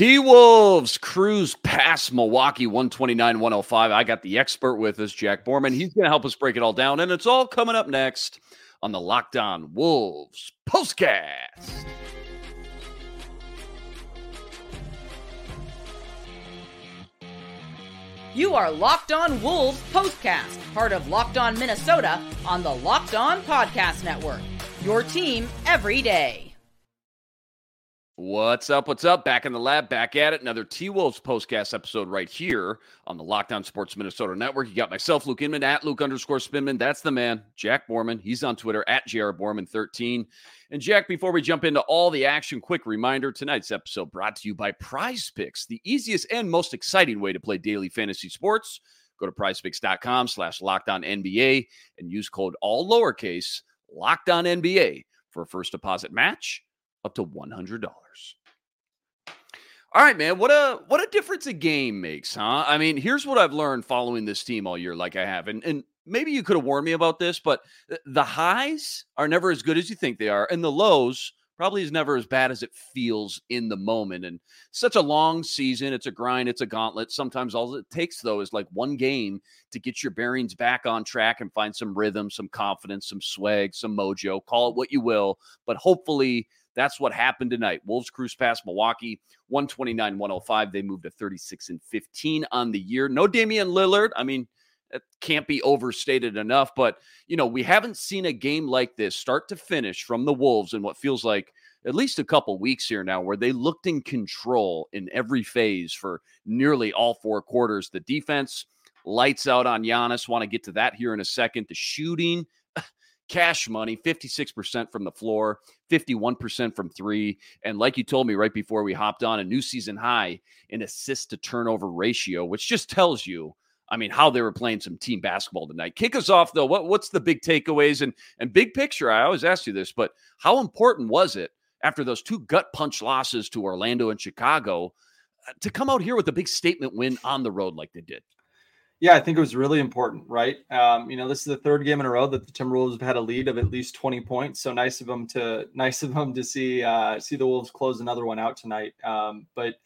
T Wolves cruise past Milwaukee 129 105. I got the expert with us, Jack Borman. He's going to help us break it all down. And it's all coming up next on the Locked On Wolves postcast. You are Locked On Wolves postcast, part of Locked On Minnesota on the Locked On Podcast Network. Your team every day. What's up? What's up? Back in the lab, back at it. Another T Wolves postcast episode right here on the Locked On Sports Minnesota Network. You got myself, Luke Inman, at Luke underscore Spinman. That's the man, Jack Borman. He's on Twitter at JR Borman13. And Jack, before we jump into all the action, quick reminder tonight's episode brought to you by Prize Picks, the easiest and most exciting way to play daily fantasy sports. Go to prizepicks.com slash locked on NBA and use code all lowercase locked on NBA for a first deposit match up to $100. All right, man. What a what a difference a game makes, huh? I mean, here's what I've learned following this team all year, like I have, and and maybe you could have warned me about this, but the highs are never as good as you think they are, and the lows probably is never as bad as it feels in the moment. And such a long season, it's a grind, it's a gauntlet. Sometimes all it takes though is like one game to get your bearings back on track and find some rhythm, some confidence, some swag, some mojo. Call it what you will, but hopefully that's what happened tonight. Wolves cruise past Milwaukee, 129 105. They moved to 36 and 15 on the year. No Damian Lillard. I mean, it can't be overstated enough, but you know, we haven't seen a game like this start to finish from the Wolves in what feels like at least a couple weeks here now where they looked in control in every phase for nearly all four quarters. The defense lights out on Giannis. Want to get to that here in a second. The shooting cash money 56% from the floor 51% from three. And like you told me right before we hopped on a new season high in assist to turnover ratio which just tells you i mean how they were playing some team basketball tonight. Kick us off though. What, what's the big takeaways? And and big picture i always ask you this but how important was it after those two gut punch losses to orlando and chicago uh, to come out here with a big statement win on the road like they did yeah, I think it was really important, right? Um, you know, this is the third game in a row that the Timberwolves have had a lead of at least 20 points. So nice of them to nice of them to see uh, see the Wolves close another one out tonight. Um, but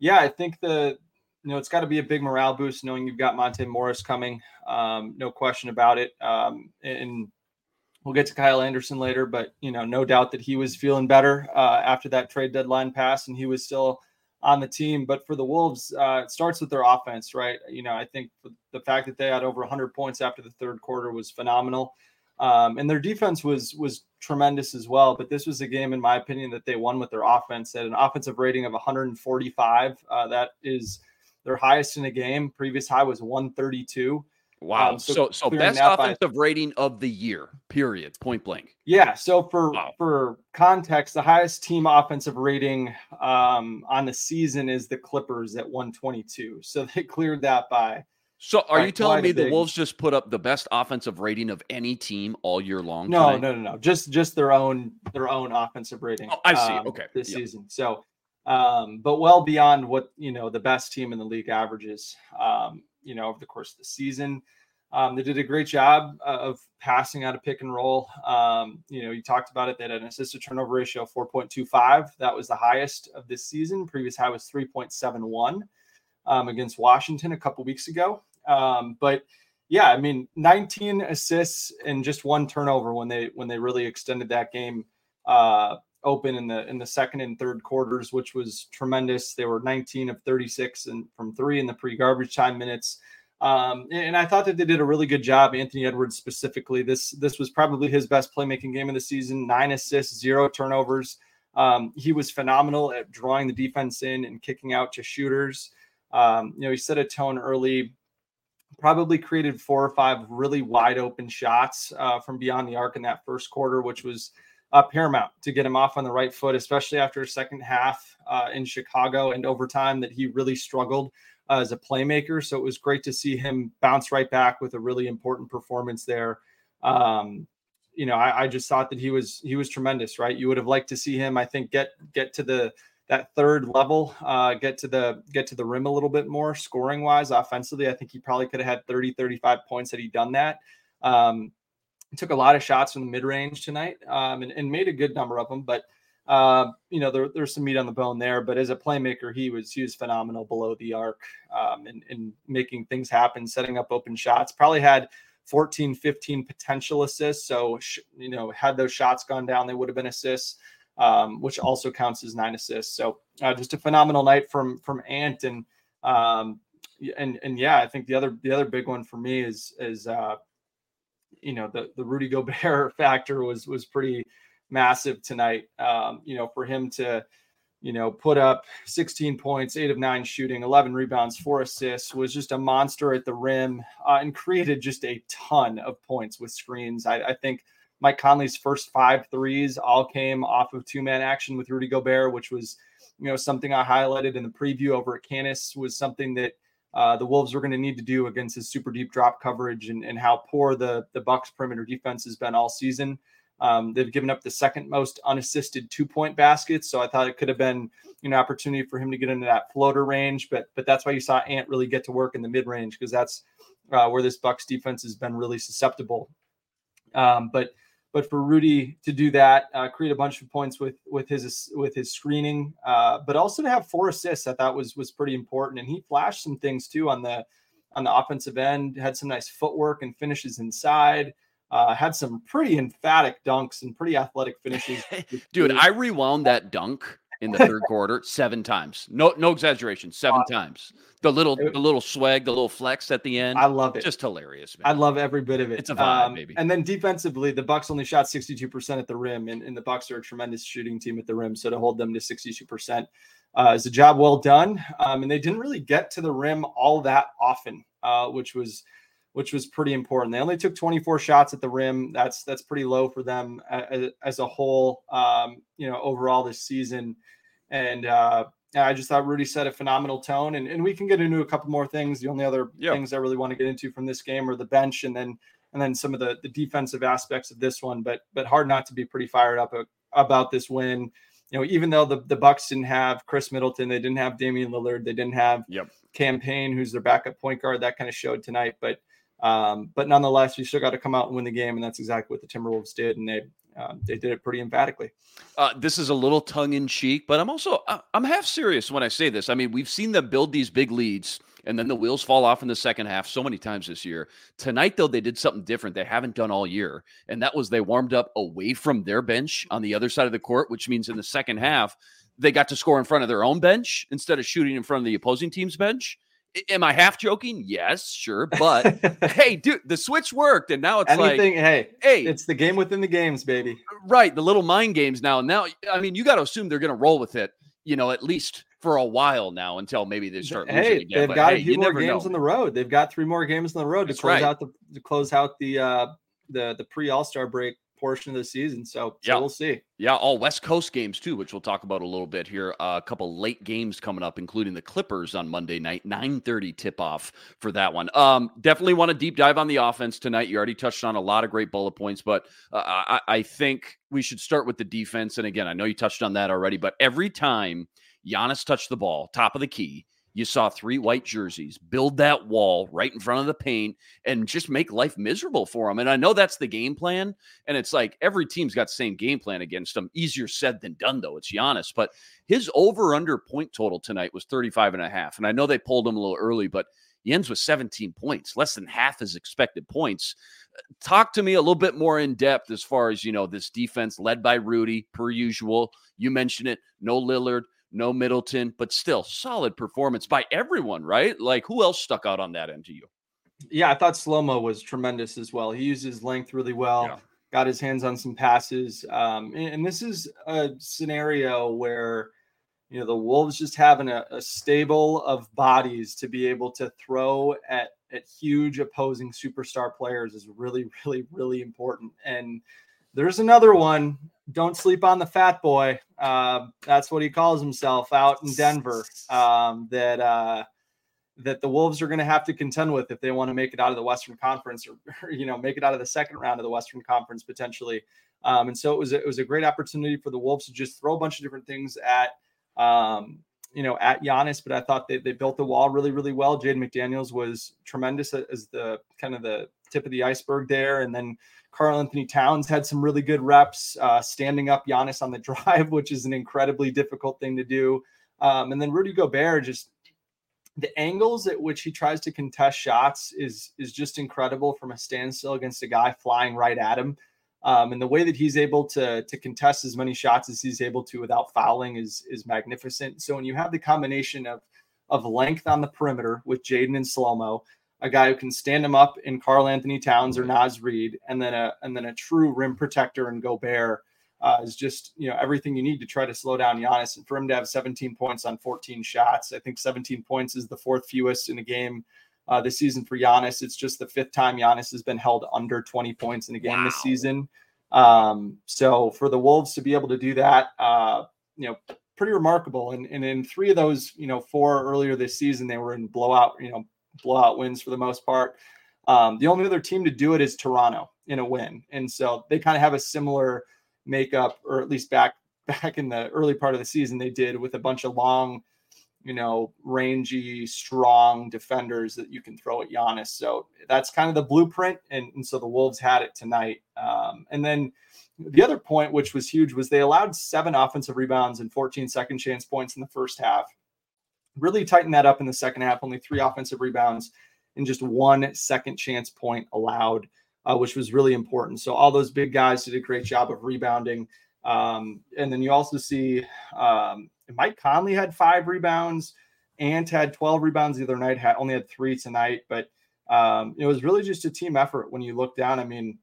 yeah, I think the you know it's got to be a big morale boost knowing you've got Monte Morris coming, um, no question about it. Um, and we'll get to Kyle Anderson later, but you know, no doubt that he was feeling better uh, after that trade deadline pass, and he was still on the team. But for the Wolves, uh, it starts with their offense, right? You know, I think the fact that they had over 100 points after the third quarter was phenomenal. Um, and their defense was was tremendous as well. But this was a game, in my opinion, that they won with their offense at an offensive rating of 145. Uh, that is their highest in a game. Previous high was 132. Wow. Um, so so, so best offensive by, rating of the year, period, point blank. Yeah. So for wow. for context, the highest team offensive rating um, on the season is the Clippers at 122. So they cleared that by. So are you telling me the Wolves just put up the best offensive rating of any team all year long? No, tonight? no, no, no. Just just their own their own offensive rating. Oh, I see. Um, okay. This yep. season. So um, but well beyond what you know the best team in the league averages. Um, you know, over the course of the season. Um, they did a great job uh, of passing out a pick and roll. Um, you know, you talked about it. They had an assist to turnover ratio of 4.25. That was the highest of this season. Previous high was 3.71 um, against Washington a couple weeks ago. Um, but yeah, I mean, 19 assists and just one turnover when they when they really extended that game uh, open in the in the second and third quarters, which was tremendous. They were 19 of 36 and from three in the pre garbage time minutes. Um, and I thought that they did a really good job. Anthony Edwards specifically. This this was probably his best playmaking game of the season. Nine assists, zero turnovers. Um, he was phenomenal at drawing the defense in and kicking out to shooters. Um, you know, he set a tone early. Probably created four or five really wide open shots uh, from beyond the arc in that first quarter, which was uh, paramount to get him off on the right foot, especially after a second half uh, in Chicago and overtime that he really struggled uh, as a playmaker. So it was great to see him bounce right back with a really important performance there. Um, you know, I, I, just thought that he was he was tremendous, right? You would have liked to see him, I think, get get to the that third level, uh, get to the get to the rim a little bit more scoring wise, offensively. I think he probably could have had 30, 35 points had he done that. Um, took a lot of shots from the mid range tonight um, and, and, made a good number of them, but uh, you know, there, there's some meat on the bone there. But as a playmaker, he was he was phenomenal below the arc um, and, and making things happen, setting up open shots. Probably had 14, 15 potential assists. So you know, had those shots gone down, they would have been assists, um, which also counts as nine assists. So uh, just a phenomenal night from from Ant and um, and and yeah, I think the other the other big one for me is is uh, you know the the Rudy Gobert factor was was pretty massive tonight. Um, you know, for him to, you know, put up 16 points, eight of nine shooting, 11 rebounds, four assists, was just a monster at the rim uh, and created just a ton of points with screens. I, I, think Mike Conley's first five threes all came off of two man action with Rudy Gobert, which was, you know, something I highlighted in the preview over at Canis was something that. Uh, the Wolves were going to need to do against his super deep drop coverage and, and how poor the the Bucks perimeter defense has been all season. Um, they've given up the second most unassisted two point baskets. So I thought it could have been an opportunity for him to get into that floater range. But but that's why you saw Ant really get to work in the mid range because that's uh, where this Bucks defense has been really susceptible. Um, but but for Rudy to do that, uh, create a bunch of points with with his with his screening, uh, but also to have four assists, I thought was was pretty important. And he flashed some things too on the on the offensive end. Had some nice footwork and finishes inside. Uh, had some pretty emphatic dunks and pretty athletic finishes. Dude, I rewound that dunk in the third quarter seven times. No, no exaggeration, seven times. The little, the little swag, the little flex at the end. I love it. Just hilarious, man. I love every bit of it. It's a vibe, um, baby. And then defensively, the Bucks only shot 62% at the rim, and, and, the Bucks are a tremendous shooting team at the rim. So to hold them to 62% uh, is a job well done. Um, and they didn't really get to the rim all that often, uh, which was – which was pretty important. They only took 24 shots at the rim. That's that's pretty low for them as, as a whole. Um, you know, overall this season, and uh, I just thought Rudy set a phenomenal tone. And, and we can get into a couple more things. The only other things I really want to get into from this game are the bench, and then and then some of the the defensive aspects of this one. But but hard not to be pretty fired up about this win. You know, even though the, the Bucks didn't have Khris Middleton, they didn't have Damian Lillard, they didn't have yep. Cam Payne, who's their backup point guard. That kind of showed tonight. But um, but nonetheless, you still got to come out and win the game, and that's exactly what the Timberwolves did, and they uh, they did it pretty emphatically. Uh, this is a little tongue in cheek, but I'm also I'm half serious when I say this. I mean, we've seen them build these big leads, and then the wheels fall off in the second half so many times this year. Tonight, though, they did something different they haven't done all year, and that was they warmed up away from their bench on the other side of the court, which means in the second half they got to score in front of their own bench instead of shooting in front of the opposing team's bench. Am I half joking? Yes, sure. But hey, dude, the switch worked, and now it's anything. Like, hey, hey, it's the game within the games, baby. Right, the little mind games now. Now, I mean, you got to assume they're going to roll with it. You know, at least for a while now, until maybe they start. Hey, again. they've but, got hey, a few more games know. on the road. They've got three more games on the road That's to close right. out the to close out the uh the the pre All Star break portion of the season. So, yeah, so we'll see. Yeah, all West Coast games too, which we'll talk about a little bit here. Uh, a couple late games coming up, including the Clippers on Monday night, nine thirty tip off for that one. Um, definitely want to deep dive on the offense tonight. You already touched on a lot of great bullet points, but uh, I, I think we should start with the defense. And again, I know you touched on that already, but every time Giannis touched the ball, top of the key, you saw three white jerseys build that wall right in front of the paint and just make life miserable for them. And I know that's the game plan. And it's like every team's got the same game plan against them. Easier said than done, though. It's Giannis. But his over under point total tonight was 35 and a half. And I know they pulled him a little early, but he ends with 17 points, less than half his expected points. Talk to me a little bit more in depth as far as, you know, this defense led by Rudy, per usual. You mentioned it. No Lillard, no Middleton, but still solid performance by everyone, right? Like who else stuck out on that end to you? Yeah, I thought Slomo was tremendous as well. He used his length really well, yeah. got his hands on some passes. Um, and, and, this is a scenario where, you know, the Wolves just having a, a stable of bodies to be able to throw at, at huge opposing superstar players is really, really, really important. And there's another one don't sleep on the fat boy. Uh, that's what he calls himself out in Denver. Um, that uh, that the Wolves are going to have to contend with if they want to make it out of the Western Conference, or, you know, make it out of the second round of the Western Conference potentially. Um, and so it was a, it was a great opportunity for the Wolves to just throw a bunch of different things at um, you know at Giannis. But I thought they, they built the wall really really well. Jaden McDaniels was tremendous as the kind of the tip of the iceberg there. And then Karl-Anthony Towns had some really good reps, uh, standing up Giannis on the drive, which is an incredibly difficult thing to do. Um, and then Rudy Gobert just the angles at which he tries to contest shots is is just incredible from a standstill against a guy flying right at him. Um, and the way that he's able to to contest as many shots as he's able to without fouling is is magnificent. So when you have the combination of of length on the perimeter with Jaden and Slomo, a guy who can stand him up in Karl-Anthony Towns or Naz Reid, and then a and then a true rim protector and Gobert uh, is just you know everything you need to try to slow down Giannis. And for him to have 17 points on 14 shots, I think 17 points is the fourth fewest in a game uh, this season for Giannis. It's just the fifth time Giannis has been held under 20 points in a game wow. this season. Um, so for the Wolves to be able to do that, uh, you know, pretty remarkable. And, and in three of those, you know, four earlier this season, they were in blowout, you know, blowout wins for the most part. Um, the only other team to do it is Toronto in a win. And so they kind of have a similar makeup, or at least back back in the early part of the season, they did with a bunch of long, you know, rangy, strong defenders that you can throw at Giannis. So that's kind of the blueprint. And, and so the Wolves had it tonight. Um, and then the other point, which was huge, was they allowed seven offensive rebounds and 14 second chance points in the first half. Really tightened that up in the second half, only three offensive rebounds and just one second chance point allowed uh, which was really important. So all those big guys did a great job of rebounding. Um, and then you also see um, Mike Conley had five rebounds. Ant had 12 rebounds the other night, had only had three tonight, but um, it was really just a team effort when you look down. I mean,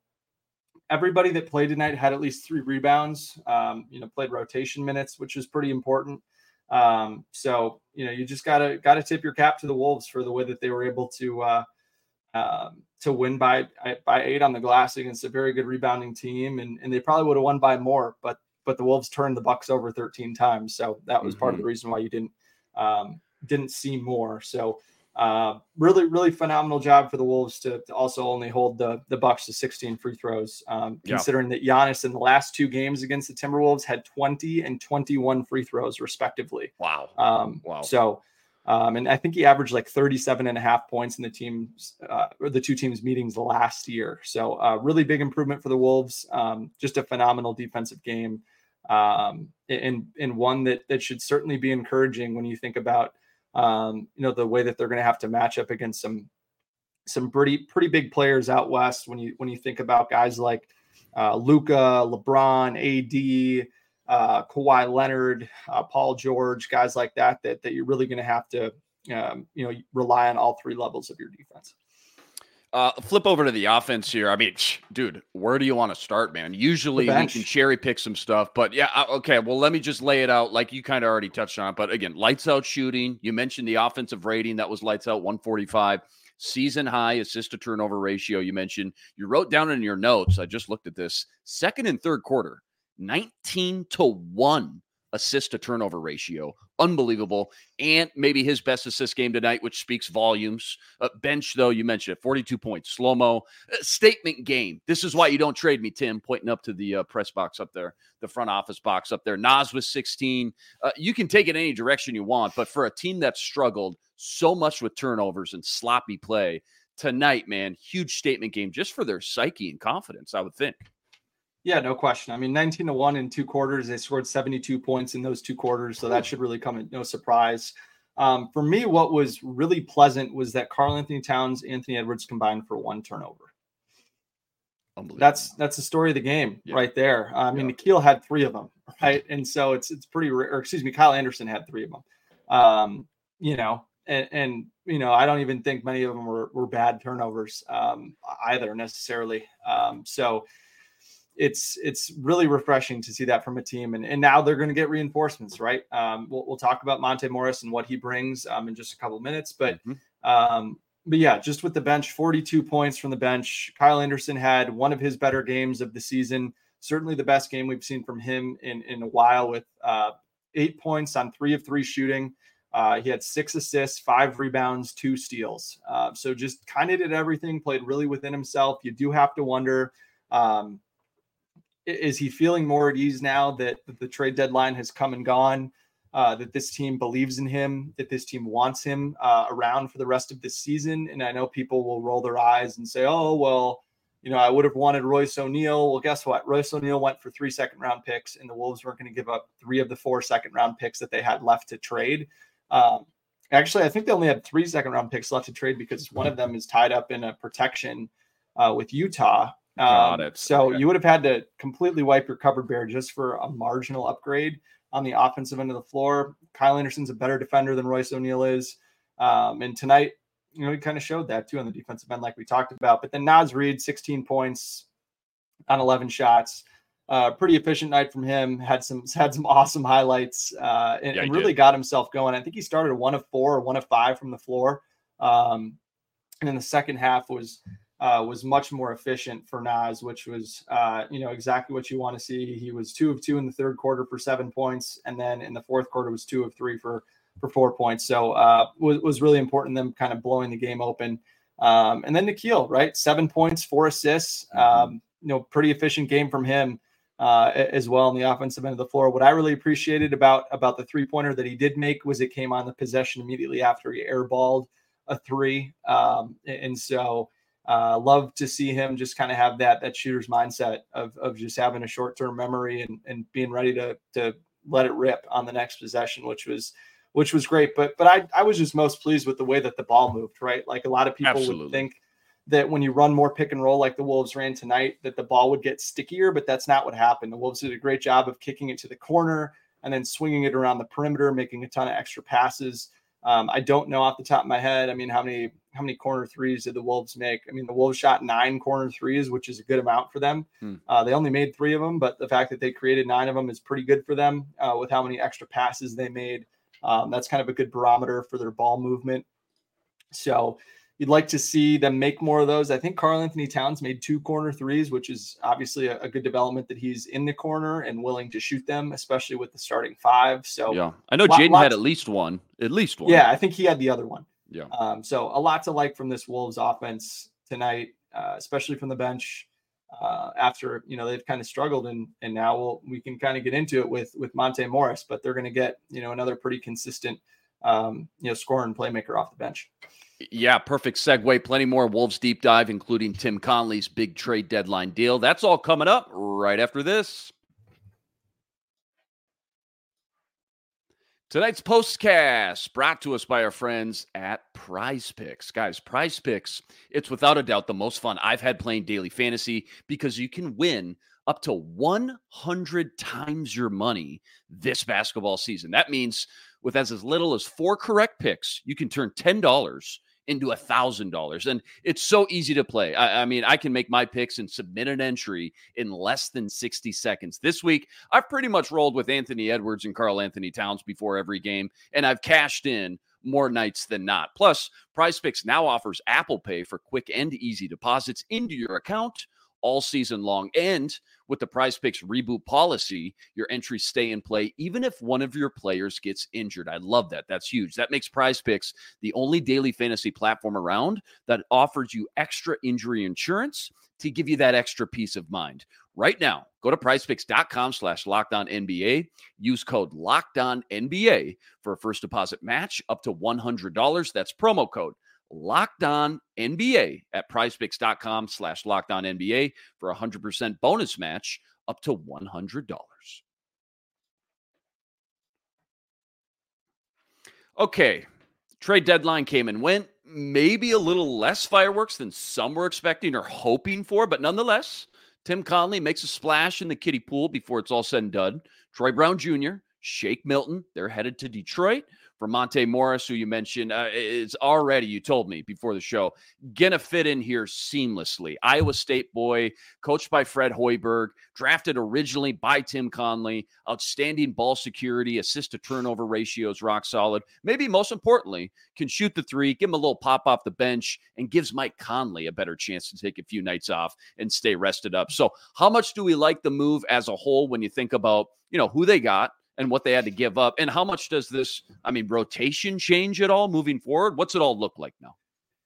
everybody that played tonight had at least three rebounds, um, you know, played rotation minutes, which is pretty important. Um, so, you know, you just gotta, gotta tip your cap to the Wolves for the way that they were able to, uh, um, to win by by eight on the glass against a very good rebounding team, and, and they probably would have won by more, but but the Wolves turned the Bucks over 13 times, so that was mm-hmm. part of the mm-hmm. reason why you didn't um, didn't see more. So uh, really, really phenomenal job for the Wolves to, to, also only hold the the Bucks to 16 free throws, um, considering yeah. that Giannis in the last two games against the Timberwolves had 20 and 21 free throws respectively. Wow. Um, wow. So um, and I think he averaged like 37 and a half points in the team's uh, or the two teams meetings last year. So uh, really big improvement for the Wolves. Um, just a phenomenal defensive game. Um, and, and one that, that should certainly be encouraging when you think about, um, you know, the way that they're going to have to match up against some, some pretty, pretty big players out West. When you, when you think about guys like uh, Luka, LeBron, AD, uh, Kawhi Leonard, uh, Paul George, guys like that, that, that you're really going to have to, um, you know, rely on all three levels of your defense. Uh, flip over to the offense here. I mean, dude, where do you want to start, man? Usually we can cherry pick some stuff, but yeah, uh, okay. Well, let me just lay it out like you kind of already touched on. It, But again, lights out shooting. You mentioned the offensive rating that was lights out 145, season high assist to turnover ratio. You mentioned you wrote down in your notes. I just looked at this second and third quarter 19 to 1 assist to turnover ratio. Unbelievable. And maybe his best assist game tonight, which speaks volumes. Uh, bench, though, you mentioned it 42 points. Slomo. Uh, statement game. This is why you don't trade me, Tim, pointing up to the uh, press box up there, the front office box up there. Naz was 16. Uh, you can take it any direction you want, but for a team that struggled so much with turnovers and sloppy play tonight, man, huge statement game just for their psyche and confidence, I would think. Yeah, no question. I mean, 19 to 1 in two quarters. They scored 72 points in those two quarters. So that should really come at no surprise. Um, for me, what was really pleasant was that Karl-Anthony Towns, Anthony Edwards combined for one turnover. That's that's the story of the game yeah. right there. I mean, yeah. Nickeil had three of them, right? And so it's it's pretty. Or excuse me, Kyle Anderson had three of them. Um, you know, and, and, you know, I don't even think many of them were, were bad turnovers um, either necessarily. Um, so it's it's really refreshing to see that from a team and, and now they're going to get reinforcements right? Um, we'll, we'll talk about monte morris and what he brings um, in just a couple minutes but mm-hmm. um, but yeah just with the bench 42 points from the bench. Kyle anderson had one of his better games of the season certainly the best game we've seen from him in in a while with uh, eight points on three of three shooting. Uh, he had six assists five rebounds two steals. Uh, so just kind of did everything played really within himself. You do have to wonder um, is he feeling more at ease now that the trade deadline has come and gone? uh, that this team believes in him, that this team wants him uh, around for the rest of this season. And I know people will roll their eyes and say, "Oh, well, you know, I would have wanted Royce O'Neale." Well, guess what? Royce O'Neale went for three second round picks, and the Wolves weren't going to give up three of the four second round picks that they had left to trade. Um, actually, I think they only had three second round picks left to trade because one of them is tied up in a protection uh, with Utah. Got Um, it. So Okay. you would have had to completely wipe your cupboard bare just for a marginal upgrade on the offensive end of the floor. Kyle Anderson's a better defender than Royce O'Neale is. Um, and tonight, you know, he kind of showed that too on the defensive end, like we talked about. But then Naz Reid, 16 points on 11 shots. Uh, pretty efficient night from him. Had some had some awesome highlights uh, and, Yeah, and really did. got himself going. I think he started one of four or one of five from the floor. Um, and then the second half was uh, was much more efficient for Naz, which was uh, you know exactly what you want to see. He was two of two in the third quarter for seven points, and then in the fourth quarter was two of three for for four points. So uh, was was really important. Them kind of blowing the game open. Um, and then Nickeil, right? Seven points, four assists. Mhm. Um, you know, pretty efficient game from him uh, as well on the offensive end of the floor. What I really appreciated about about the three pointer that he did make was it came on the possession immediately after he airballed a three, um, and so uh, love to see him just kind of have that that shooter's mindset of of just having a short term memory and and being ready to to let it rip on the next possession, which was which was great. But but I I was just most pleased with the way that the ball moved. Right, like a lot of people Absolutely. would think that when you run more pick and roll like the Wolves ran tonight, that the ball would get stickier, but that's not what happened. The Wolves did a great job of kicking it to the corner and then swinging it around the perimeter, making a ton of extra passes. Um, I don't know off the top of my head. I mean, how many how many corner threes did the Wolves make? I mean, the Wolves shot nine corner threes, which is a good amount for them. Hmm. Uh, they only made three of them, but the fact that they created nine of them is pretty good for them uh, with how many extra passes they made. Um, that's kind of a good barometer for their ball movement. So you'd like to see them make more of those. I think Karl-Anthony Towns made two corner threes, which is obviously a, a good development that he's in the corner and willing to shoot them, especially with the starting five. So Yeah, I know Lot- Jaden had at least one. At least one. yeah, I think he had the other one. Yeah. Um, so a lot to like from this Wolves offense tonight, uh, especially from the bench. Uh, after you know they've kind of struggled and and now we'll, we can kind of get into it with with Monte Morris, but they're going to get you know another pretty consistent um, you know scorer and playmaker off the bench. Yeah, perfect segue. Plenty more Wolves deep dive, including Tim Connolly's big trade deadline deal. That's all coming up right after this. Tonight's postcast brought to us by our friends at Prize Picks. Guys, Prize Picks, it's without a doubt the most fun I've had playing daily fantasy because you can win up to 100 times your money this basketball season. That means with as, as little as four correct picks, you can turn $10 into a thousand dollars. And it's so easy to play. I, I mean, I can make my picks and submit an entry in less than 60 seconds. This week, I've pretty much rolled with Anthony Edwards and Karl-Anthony Towns before every game, and I've cashed in more nights than not. Plus, Prize Picks now offers Apple Pay for quick and easy deposits into your account all season long. And with the Prize Picks reboot policy, your entries stay in play even if one of your players gets injured. I love that. That's huge. That makes Prize Picks the only daily fantasy platform around that offers you extra injury insurance to give you that extra peace of mind. Right now, go to prizepicks.com slash locked on NBA. Use code locked on NBA for a first deposit match up to $100. That's promo code locked on NBA at prizepicks.com slash locked on NBA for a 100% bonus match up to $100. Okay, trade deadline came and went. Maybe a little less fireworks than some were expecting or hoping for, but nonetheless, Tim Connolly makes a splash in the kiddie pool before it's all said and done. Troy Brown Jr., Shake Milton, they're headed to Detroit. For Monte Morris, who you mentioned, uh, is already, you told me before the show, gonna fit in here seamlessly. Iowa State boy, coached by Fred Hoiberg, drafted originally by Tim Connolly, outstanding ball security, assist to turnover ratios, rock solid. Maybe most importantly, can shoot the three, give him a little pop off the bench, and gives Mike Conley a better chance to take a few nights off and stay rested up. So, how much do we like the move as a whole when you think about, you know, who they got? And what they had to give up. And how much does this, I mean, rotation change at all moving forward? What's it all look like now?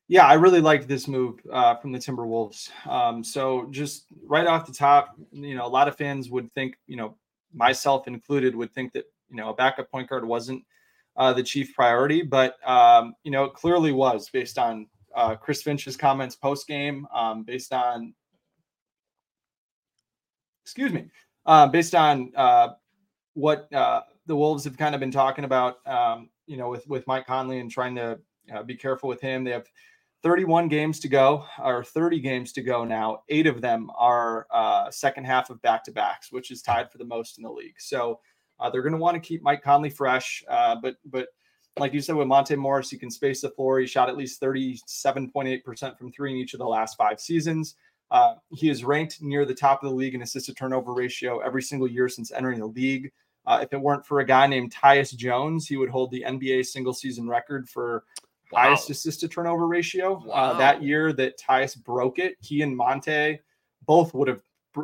Yeah, I really liked this move uh, from the Timberwolves. Um, so just right off the top, you know, a lot of fans would think, you know, myself included, would think that you know, a backup point guard wasn't uh, the chief priority, but um, you know, it clearly was based on uh, Chris Finch's comments post game, um, based on, excuse me, uh, based on uh, what uh, the Wolves have kind of been talking about, um, you know, with with Mike Conley and trying to uh, be careful with him. They have 31 games to go, or 30 games to go now. Eight of them are uh, second half of back to backs, which is tied for the most in the league. So uh, they're going to want to keep Mike Conley fresh, uh, but but like you said with Monte Morris, he can space the floor. He shot at least 37.8% from three in each of the last five seasons. Uh, he is ranked near the top of the league in assist to turnover ratio every single year since entering the league. Uh, if it weren't for a guy named Tyus Jones, he would hold the NBA single season record for wow. highest assist to turnover ratio. Uh, wow. Uh, that year that Tyus broke it, he and Monte both would have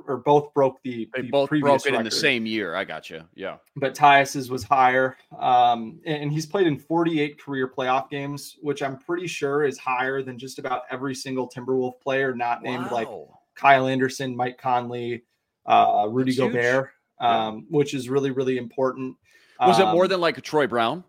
or both broke the, they the both broke it record. in the same year. I got you. Yeah. But Tyus's was higher. Um, and, and, he's played in 48 career playoff games, which I'm pretty sure is higher than just about every single Timberwolf player not named wow. like Kyle Anderson, Mike Conley, uh, Rudy That's Gobert, um, yeah. which is really, really important. Was um, it more than like a Troy Brown?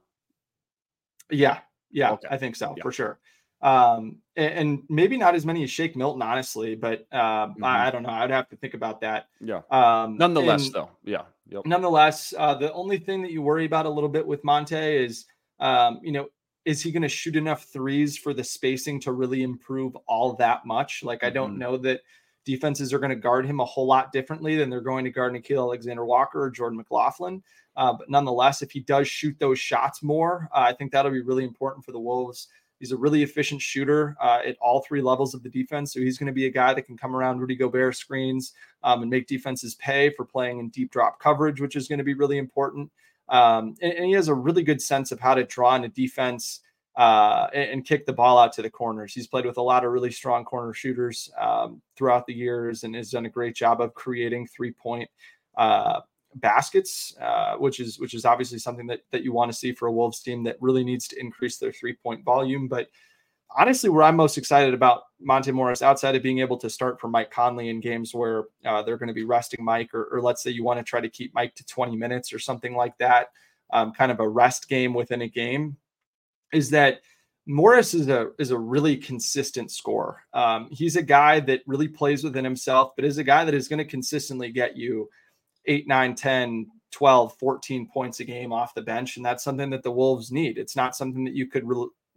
Yeah. Yeah, okay. I think so yeah. for sure. Um, and, and, maybe not as many as Shake Milton, honestly, but uh, mm-hmm. I, I, don't know. I'd have to think about that. Yeah. Um, nonetheless, though, yeah. Yep. Nonetheless, uh, the only thing that you worry about a little bit with Monte is, um, you know, is he going to shoot enough threes for the spacing to really improve all that much? Like. I don't mm-hmm. know that defenses are going to guard him a whole lot differently than they're going to guard Nickeil Alexander Walker or Jordan McLaughlin. Uh, but nonetheless, if he does shoot those shots more, uh, I think that'll be really important for the Wolves. He's a really efficient shooter uh, at all three levels of the defense. So he's going to be a guy that can come around Rudy Gobert screens um, and make defenses pay for playing in deep drop coverage, which is going to be really important. Um, and, and, he has a really good sense of how to draw in a defense uh, and, and, kick the ball out to the corners. He's played with a lot of really strong corner shooters um, throughout the years and has done a great job of creating three point uh, baskets, uh, which is which is obviously something that that you want to see for a Wolves team that really needs to increase their three point volume. But honestly, where I'm most excited about Monte Morris, outside of being able to start for Mike Conley in games where uh, they're going to be resting Mike, or, or, let's say you want to try to keep Mike to 20 minutes or something like that, um, kind of a rest game within a game, is that. Morris is a is a really consistent scorer. Um, he's a guy that really plays within himself, but is a guy that is going to consistently get you 8, 9, 10, 12, 14 points a game off the bench. And that's something that the Wolves need. It's not something that you could,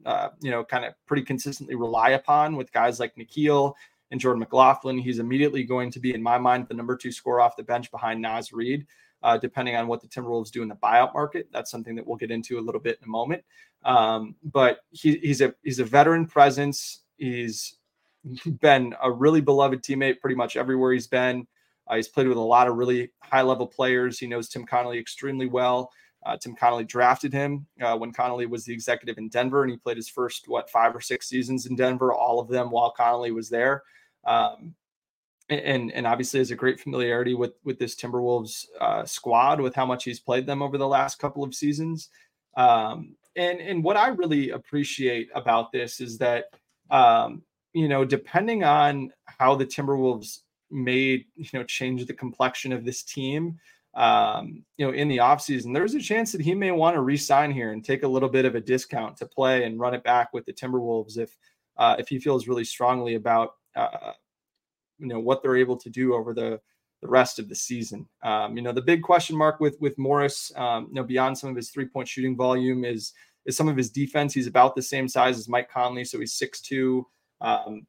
uh, you know, kind of pretty consistently rely upon with guys like Nickeil and Jordan McLaughlin. He's immediately going to be, in my mind, the number two scorer off the bench behind Naz Reid, uh, depending on what the Timberwolves do in the buyout market. That's something that we'll get into a little bit in a moment. Um, but he, he's a he's a veteran presence. He's been a really beloved teammate pretty much everywhere he's been. Uh, he's played with a lot of really high level players. He knows Tim Connolly extremely well. Uh, Tim Connolly drafted him uh, when Connolly was the executive in Denver, and he played his first, what, five or six seasons in Denver, all of them while Connolly was there. Um, and and obviously has a great familiarity with with this Timberwolves uh, squad, with how much he's played them over the last couple of seasons. Um, and and what I really appreciate about this is that um, you know, depending on how the Timberwolves made you know change the complexion of this team um, you know in the offseason there's a chance that he may want to re-sign here and take a little bit of a discount to play and run it back with the timberwolves if uh, if he feels really strongly about uh, you know what they're able to do over the the rest of the season. Um, you know the big question mark with with morris um, you know beyond some of his three point shooting volume is is some of his defense. He's about the same size as mike conley so he's 6'2 um,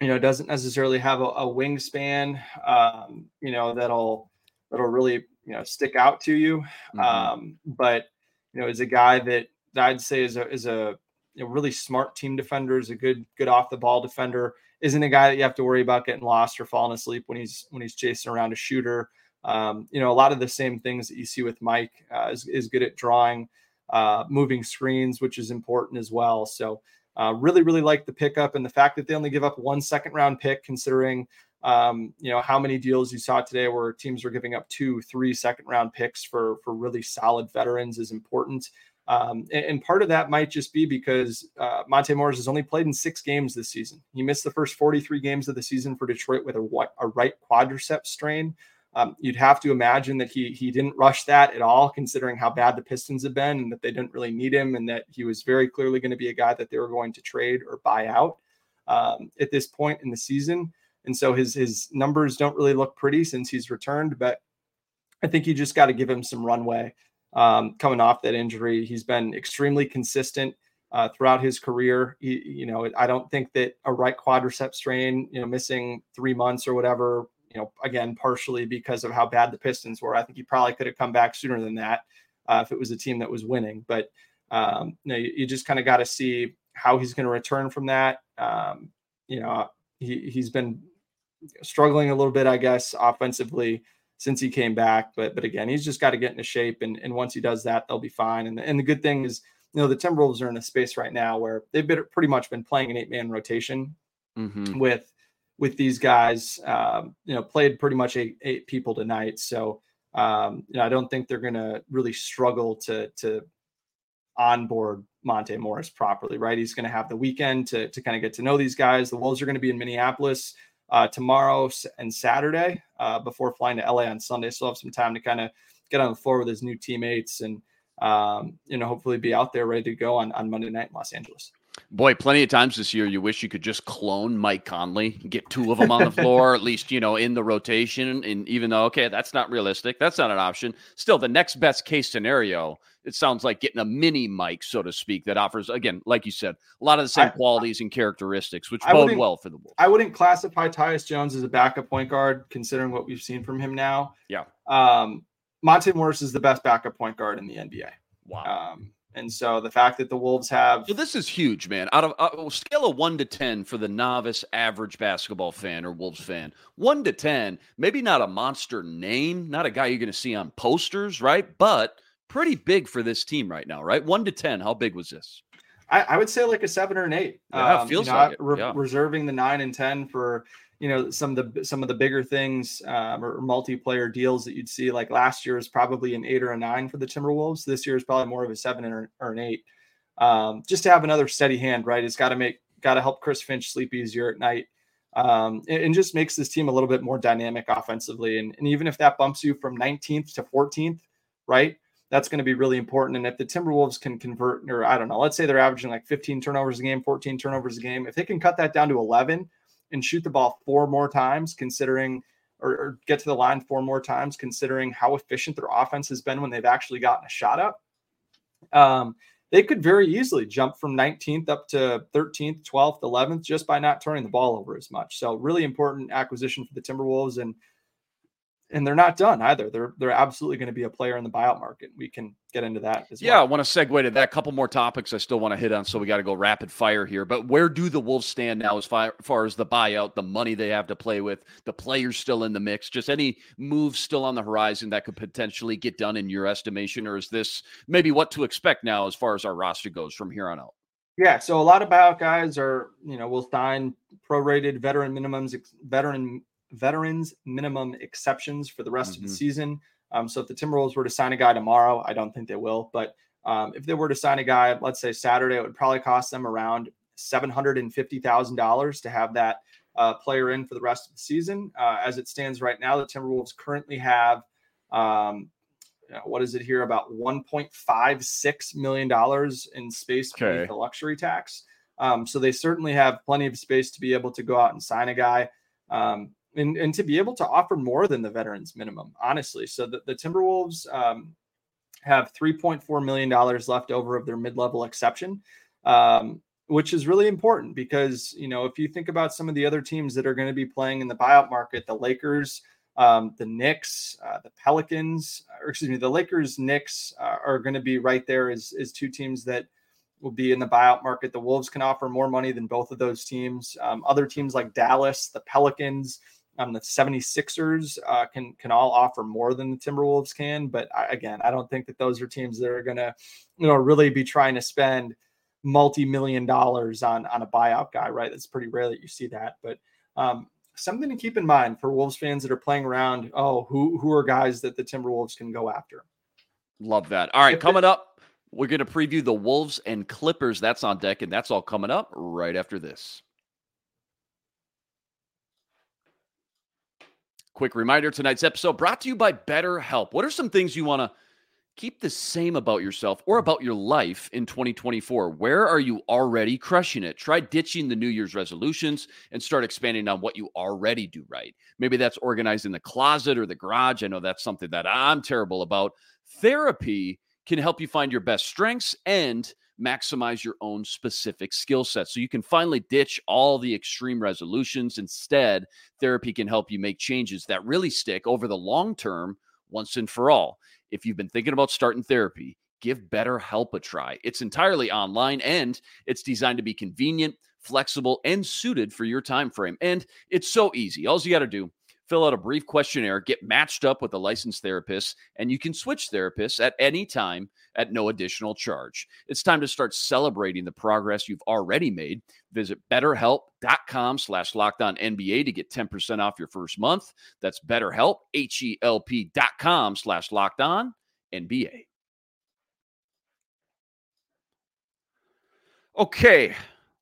you know doesn't necessarily have a, a wingspan um, you know that'll that'll really you know stick out to you. Mm-hmm. um, but you know is a guy that, that i'd say is a is a you know, really smart team defender is a good good off the ball defender isn't a guy that you have to worry about getting lost or falling asleep when he's when he's chasing around a shooter um, you know a lot of the same things that you see with mike uh, is, is good at drawing uh, moving screens which is important as well so uh, really, really like the pickup and the fact that they only give up one second round pick, considering um, you know how many deals you saw today where teams were giving up two, three second round picks for for really solid veterans is important. Um, and, and, part of that might just be because uh, Monte Morris has only played in six games this season. He missed the first 43 games of the season for Detroit with a, a right quadricep strain. Um, you'd have to imagine that he he didn't rush that at all, considering how bad the Pistons have been and that they didn't really need him, and that he was very clearly going to be a guy that they were going to trade or buy out um, at this point in the season. And so his his numbers don't really look pretty since he's returned, but I think you just got to give him some runway um, coming off that injury. He's been extremely consistent uh, throughout his career. He, you know, I don't think that a right quadricep strain, you know, missing three months or whatever you know, again, partially because of how bad the Pistons were. I think he probably could have come back sooner than that uh, if it was a team that was winning. But um, you, know, you, you just kind of got to see how he's going to return from that. Um, you know, he he's been struggling a little bit, I guess, offensively since he came back. But but again, he's just got to get into shape, and and once he does that, they'll be fine. And and the good thing is, you know, the Timberwolves are in a space right now where they've been pretty much been playing an eight man rotation mm-hmm. with with these guys. Um, you know, played pretty much eight eight people tonight, so um, you know I don't think they're going to really struggle to to onboard Monte Morris properly. Right, he's going to have the weekend to to kind of get to know these guys. The Wolves are going to be in Minneapolis uh, tomorrow and Saturday uh, before flying to LA on Sunday. So have some time to kind of get on the floor with his new teammates and um, you know hopefully be out there ready to go on on Monday night in Los Angeles. Boy, plenty of times this year you wish you could just clone Mike Conley, get two of them on the floor, at least, you know, in the rotation. And even though, okay, that's not realistic, that's not an option. Still, the next best case scenario, it sounds like getting a mini Mike, so to speak, that offers, again, like you said, a lot of the same I, qualities and characteristics, which bode well for the Wolves. I wouldn't classify Tyus Jones as a backup point guard, considering what we've seen from him now. Yeah. Um, Monte Morris is the best backup point guard in the NBA. Wow. Um, and so the fact that the Wolves have so this is huge, man. Out of uh, scale of one to ten for the novice average basketball fan or Wolves fan, one to ten, maybe not a monster name, not a guy you're going to see on posters, right? But pretty big for this team right now, right? One to ten, how big was this? I, I would say like a seven or an eight. Yeah, um, feels you know, like re- yeah. reserving the nine and ten for you know some of the some of the bigger things um, or multiplayer deals that you'd see like last year is probably an eight or a nine for the timberwolves. This year is probably more of a seven or, or an eight. Um, just to have another steady hand right? It's got to make got to help chris finch sleep easier at night um, and, and, just makes this team a little bit more dynamic offensively. And, and even if that bumps you from 19th to 14th right that's going to be really important. And if the timberwolves can convert or i don't know let's say they're averaging like 15 turnovers a game 14 turnovers a game if they can cut that down to 11 and shoot the ball four more times, considering or, or, get to the line four more times, considering how efficient their offense has been when they've actually gotten a shot up. Um, they could very easily jump from 19th up to 13th, 12th, 11th just by not turning the ball over as much. So, really important acquisition for the Timberwolves. And and they're not done either. They're they're absolutely going to be a player in the buyout market. We can get into that as yeah, well. I want to segue to that. A couple more topics I still want to hit on, so we got to go rapid fire here. But where do the Wolves stand now as far, far as the buyout, the money they have to play with, the players still in the mix? Just any moves still on the horizon that could potentially get done in your estimation, or is this maybe what to expect now as far as our roster goes from here on out? Yeah, so a lot of buyout guys are, you know, will sign prorated veteran minimums, veteran veterans minimum exceptions for the rest mm-hmm. of the mm-hmm. season. Um, so if the Timberwolves were to sign a guy tomorrow, I don't think they will, but um, if they were to sign a guy, let's say Saturday, it would probably cost them around seven hundred and fifty thousand dollars to have that uh, player in for the rest of the season. Uh, as it stands right now, the Timberwolves currently have um, what is it here about 1.56 million dollars in space okay. the luxury tax. Um, so they certainly have plenty of space to be able to go out and sign a guy. Um, and, and to be able to offer more than the veterans minimum, honestly. So the, the Timberwolves um, have $3.4 million left over of their mid level exception, um, which is really important because, you know, if you think about some of the other teams that are going to be playing in the buyout market, the Lakers, um, the Knicks, uh, the Pelicans, or excuse me, the Lakers, Knicks uh, are going to be right there as, as two teams that will be in the buyout market. The Wolves can offer more money than both of those teams. Um, other teams like Dallas, the Pelicans, um, the 76ers uh, can can all offer more than the Timberwolves can, but I, again, I don't think that those are teams that are going to, you know, really be trying to spend multi-million dollars on on a buyout guy, right? It's pretty rare that you see that, but um, something to keep in mind for Wolves fans that are playing around. Oh, who who are guys that the Timberwolves can go after? Love that. All right, if coming it, up, we're going to preview the Wolves and Clippers. That's on deck, and that's all coming up right after this. Quick reminder tonight's episode brought to you by BetterHelp. What are some things you want to keep the same about yourself or about your life in 2024? Where are you already crushing it? Try ditching the New Year's resolutions and start expanding on what you already do right. Maybe that's organizing the closet or the garage. I know that's something that I'm terrible about. Therapy can help you find your best strengths and maximize your own specific skill set. So you can finally ditch all the extreme resolutions. Instead, therapy can help you make changes that really stick over the long term once and for all. If you've been thinking about starting therapy, give BetterHelp a try. It's entirely online and it's designed to be convenient, flexible, and suited for your time frame. And it's so easy. All you got to do fill out a brief questionnaire, get matched up with a licensed therapist, and you can switch therapists at any time at no additional charge. It's time to start celebrating the progress you've already made. Visit betterhelp.com slash locked on NBA to get 10% off your first month. That's betterhelp, H-E-L-P dot com slash locked on NBA. Okay,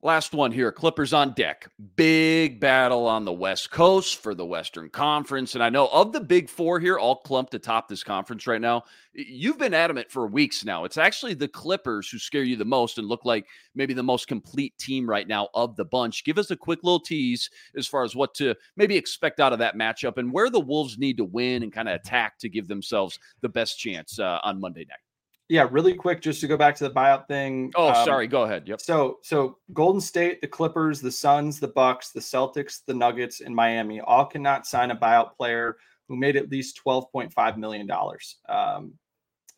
Last one here Clippers on deck. Big battle on the West Coast for the Western Conference. And I know of the big four here, all clumped atop this conference right now, you've been adamant for weeks now. It's actually the Clippers who scare you the most and look like maybe the most complete team right now of the bunch. Give us a quick little tease as far as what to maybe expect out of that matchup and where the Wolves need to win and kind of attack to give themselves the best chance uh, on Monday night. Yeah, really quick, just to go back to the buyout thing. Oh, um, sorry. Go ahead. Yep. So, so Golden State, the Clippers, the Suns, the Bucks, the Celtics, the Nuggets, and Miami all cannot sign a buyout player who made at least twelve point five million dollars um,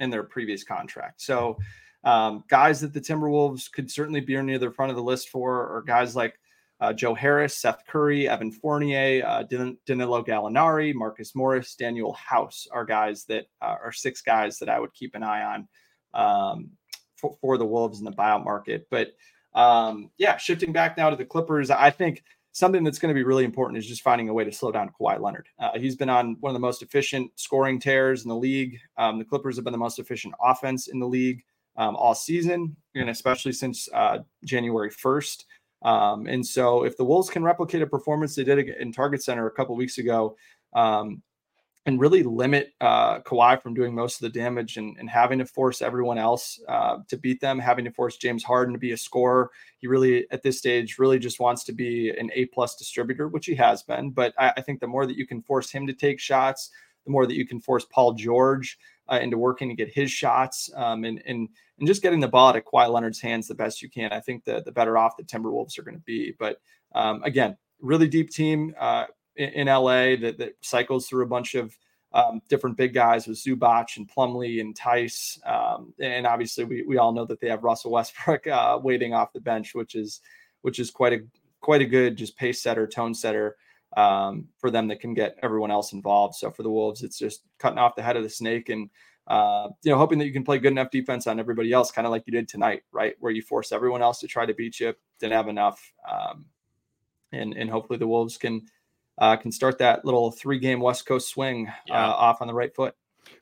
in their previous contract. So, um, guys that the Timberwolves could certainly be near the front of the list for are guys like uh, Joe Harris, Seth Curry, Evan Fournier, uh, Danilo Gallinari, Marcus Morris, Danuel House are guys that uh, are six guys that I would keep an eye on um, for, for, the Wolves in the buyout market. But um, yeah, shifting back now to the Clippers, I think something that's going to be really important is just finding a way to slow down Kawhi Leonard. Uh, he's been on one of the most efficient scoring tears in the league. Um, the Clippers have been the most efficient offense in the league um, all season, and especially since uh, January 1st. Um, and so, if the Wolves can replicate a performance they did in Target Center a couple weeks ago, um, and really limit uh, Kawhi from doing most of the damage and, and having to force everyone else uh, to beat them, having to force James Harden to be a scorer. He really, at this stage, really just wants to be an A plus distributor, which he has been. But I, I, think the more that you can force him to take shots, the more that you can force Paul George uh, into working to get his shots um, and and and just getting the ball at Kawhi Leonard's hands the best you can. I think the the better off the Timberwolves are going to be. But um, again, really deep team uh, in, in, LA that, that cycles through a bunch of um, different big guys with Zubac and Plumlee and Theis. Um, and obviously, we, we all know that they have Russell Westbrook uh, waiting off the bench, which is which is quite a quite a good just pace setter, tone setter um, for them that can get everyone else involved. So for the Wolves, it's just cutting off the head of the snake and uh, you know, hoping that you can play good enough defense on everybody else, kind of like you did tonight, right? Where you force everyone else to try to beat you, didn't have enough, um, and and hopefully the Wolves can uh, can start that little three game West Coast swing uh, yeah. uh, off on the right foot.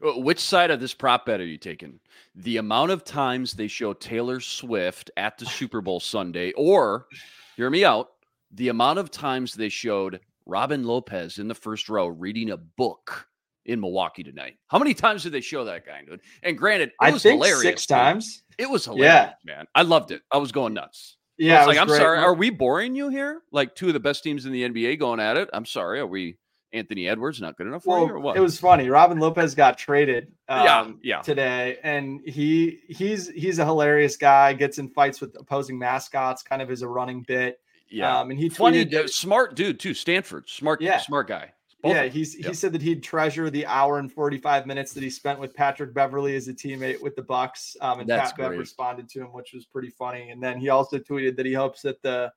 Uh, which side of this prop bet are you taking? The amount of times they show Taylor Swift at the Super Bowl Sunday, or hear me out, the amount of times they showed Robin Lopez in the first row reading a book in Milwaukee tonight. How many times did they show that guy, dude? And granted, it was hilarious. Six times. It was hilarious, yeah. man. I loved it. I was going nuts. Yeah, I was like, I'm great. sorry, are we boring you here? Like two of the best teams in the NBA going at it. I'm sorry, are we Anthony Edwards not good enough for well, you or what? It was funny. Robin Lopez got traded um, yeah, yeah. today, and he he's he's a hilarious guy. Gets in fights with opposing mascots, kind of is a running bit. Yeah, um, and he funny, tweeted, smart dude too. Stanford, smart, yeah. smart guy. Both yeah, he's he said that he'd treasure the hour and 45 minutes that he spent with Patrick Beverley as a teammate with the Bucks. Um, and That's Pat Bev responded to him, which was pretty funny. And then he also tweeted that he hopes that the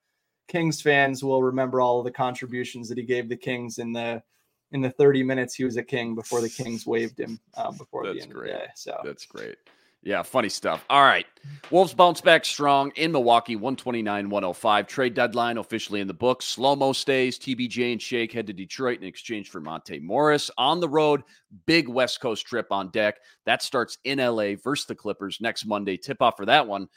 Kings fans will remember all of the contributions that he gave the Kings in the in the 30 minutes he was a king before the Kings waived him uh, before That's the end great. of the day. So that's great. Yeah, funny stuff. All right. Wolves bounce back strong in Milwaukee, 129 105. Trade deadline officially in the books. Slomo stays. TBJ and Shake head to Detroit in exchange for Monte Morris. On the road, Big West Coast trip on deck. That starts in LA versus the Clippers next Monday. Tip off for that one.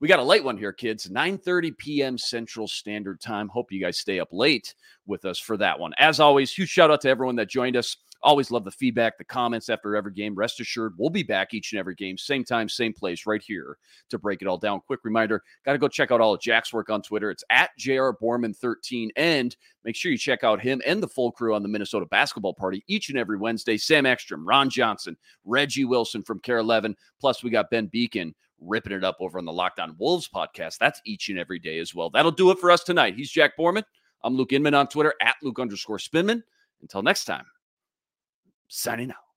We got a late one here, kids. 9:30 p.m. Central Standard Time. Hope you guys stay up late with us for that one. As always, huge shout out to everyone that joined us. Always love the feedback, the comments after every game. Rest assured, we'll be back each and every game, same time, same place, right here to break it all down. Quick reminder got to go check out all of Jack's work on Twitter. It's at JR Borman13. And make sure you check out him and the full crew on the Minnesota basketball party each and every Wednesday. Sam Ekstrom, Ron Johnson, Reggie Wilson from KARE 11. Plus, we got Ben Beecken ripping it up over on the Locked On Wolves podcast. That's each and every day as well. That'll do it for us tonight. He's Jack Borman. I'm Luke Inman on Twitter at Luke underscore Spinman. Until next time signing out.